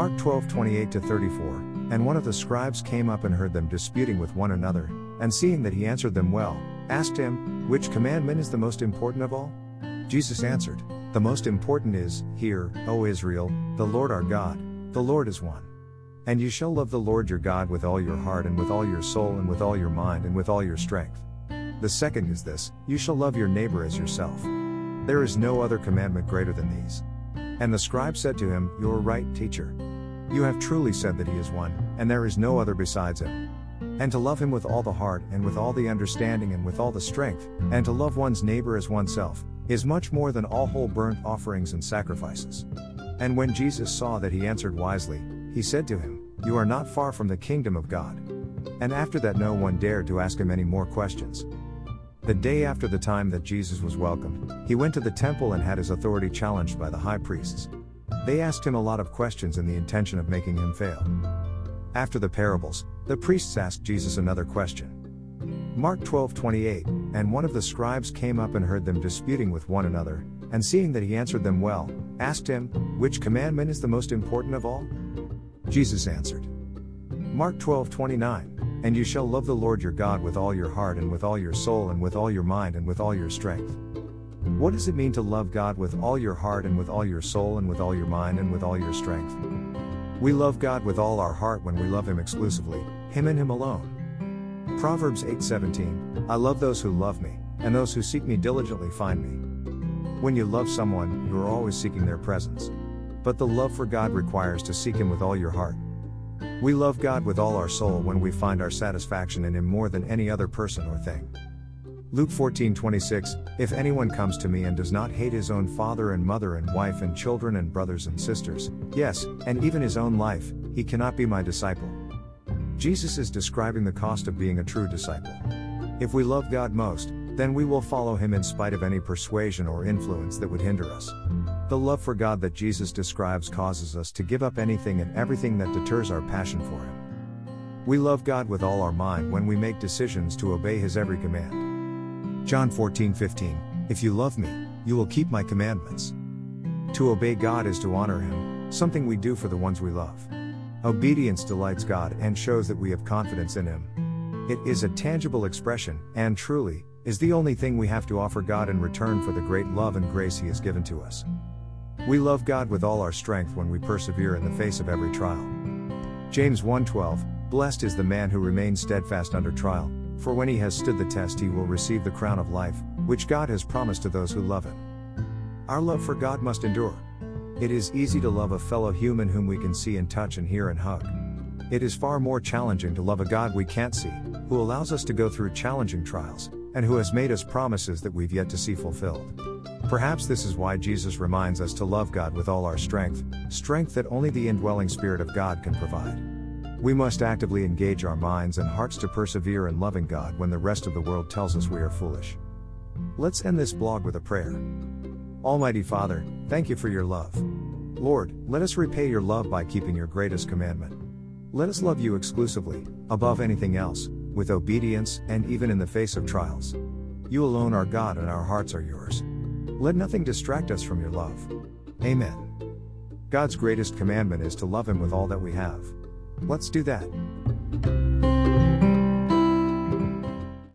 Mark 12 28 34. And one of the scribes came up and heard them disputing with one another, and seeing that he answered them well, asked him, Which commandment is the most important of all? Jesus answered, The most important is, Hear, O Israel, the Lord our God, the Lord is one. And you shall love the Lord your God with all your heart and with all your soul and with all your mind and with all your strength. The second is this you shall love your neighbor as yourself. There is no other commandment greater than these. And the scribe said to him, You are right, teacher. You have truly said that he is one, and there is no other besides him. And to love him with all the heart, and with all the understanding, and with all the strength, and to love one's neighbor as oneself, is much more than all whole burnt offerings and sacrifices. And when Jesus saw that he answered wisely, he said to him, You are not far from the kingdom of God. And after that, no one dared to ask him any more questions. The day after the time that Jesus was welcomed, he went to the temple and had his authority challenged by the high priests. They asked him a lot of questions in the intention of making him fail. After the parables, the priests asked Jesus another question. Mark 12:28 And one of the scribes came up and heard them disputing with one another, and seeing that he answered them well, asked him, Which commandment is the most important of all? Jesus answered. Mark 12:29 and you shall love the Lord your God with all your heart and with all your soul and with all your mind and with all your strength. What does it mean to love God with all your heart and with all your soul and with all your mind and with all your strength? We love God with all our heart when we love Him exclusively, Him and Him alone. Proverbs 8:17 I love those who love me, and those who seek me diligently find me. When you love someone, you are always seeking their presence. But the love for God requires to seek Him with all your heart. We love God with all our soul when we find our satisfaction in Him more than any other person or thing. Luke 14:26 If anyone comes to me and does not hate his own father and mother and wife and children and brothers and sisters, yes, and even his own life, he cannot be my disciple. Jesus is describing the cost of being a true disciple. If we love God most, then we will follow him in spite of any persuasion or influence that would hinder us. The love for God that Jesus describes causes us to give up anything and everything that deters our passion for Him. We love God with all our mind when we make decisions to obey His every command. John 14 15 If you love me, you will keep my commandments. To obey God is to honor Him, something we do for the ones we love. Obedience delights God and shows that we have confidence in Him. It is a tangible expression, and truly, is the only thing we have to offer God in return for the great love and grace He has given to us. We love God with all our strength when we persevere in the face of every trial. James 1:12 Blessed is the man who remains steadfast under trial, for when he has stood the test he will receive the crown of life, which God has promised to those who love him. Our love for God must endure. It is easy to love a fellow human whom we can see and touch and hear and hug. It is far more challenging to love a God we can't see, who allows us to go through challenging trials, and who has made us promises that we've yet to see fulfilled. Perhaps this is why Jesus reminds us to love God with all our strength, strength that only the indwelling Spirit of God can provide. We must actively engage our minds and hearts to persevere in loving God when the rest of the world tells us we are foolish. Let's end this blog with a prayer. Almighty Father, thank you for your love. Lord, let us repay your love by keeping your greatest commandment. Let us love you exclusively, above anything else, with obedience, and even in the face of trials. You alone are God and our hearts are yours. Let nothing distract us from your love. Amen. God's greatest commandment is to love Him with all that we have. Let's do that.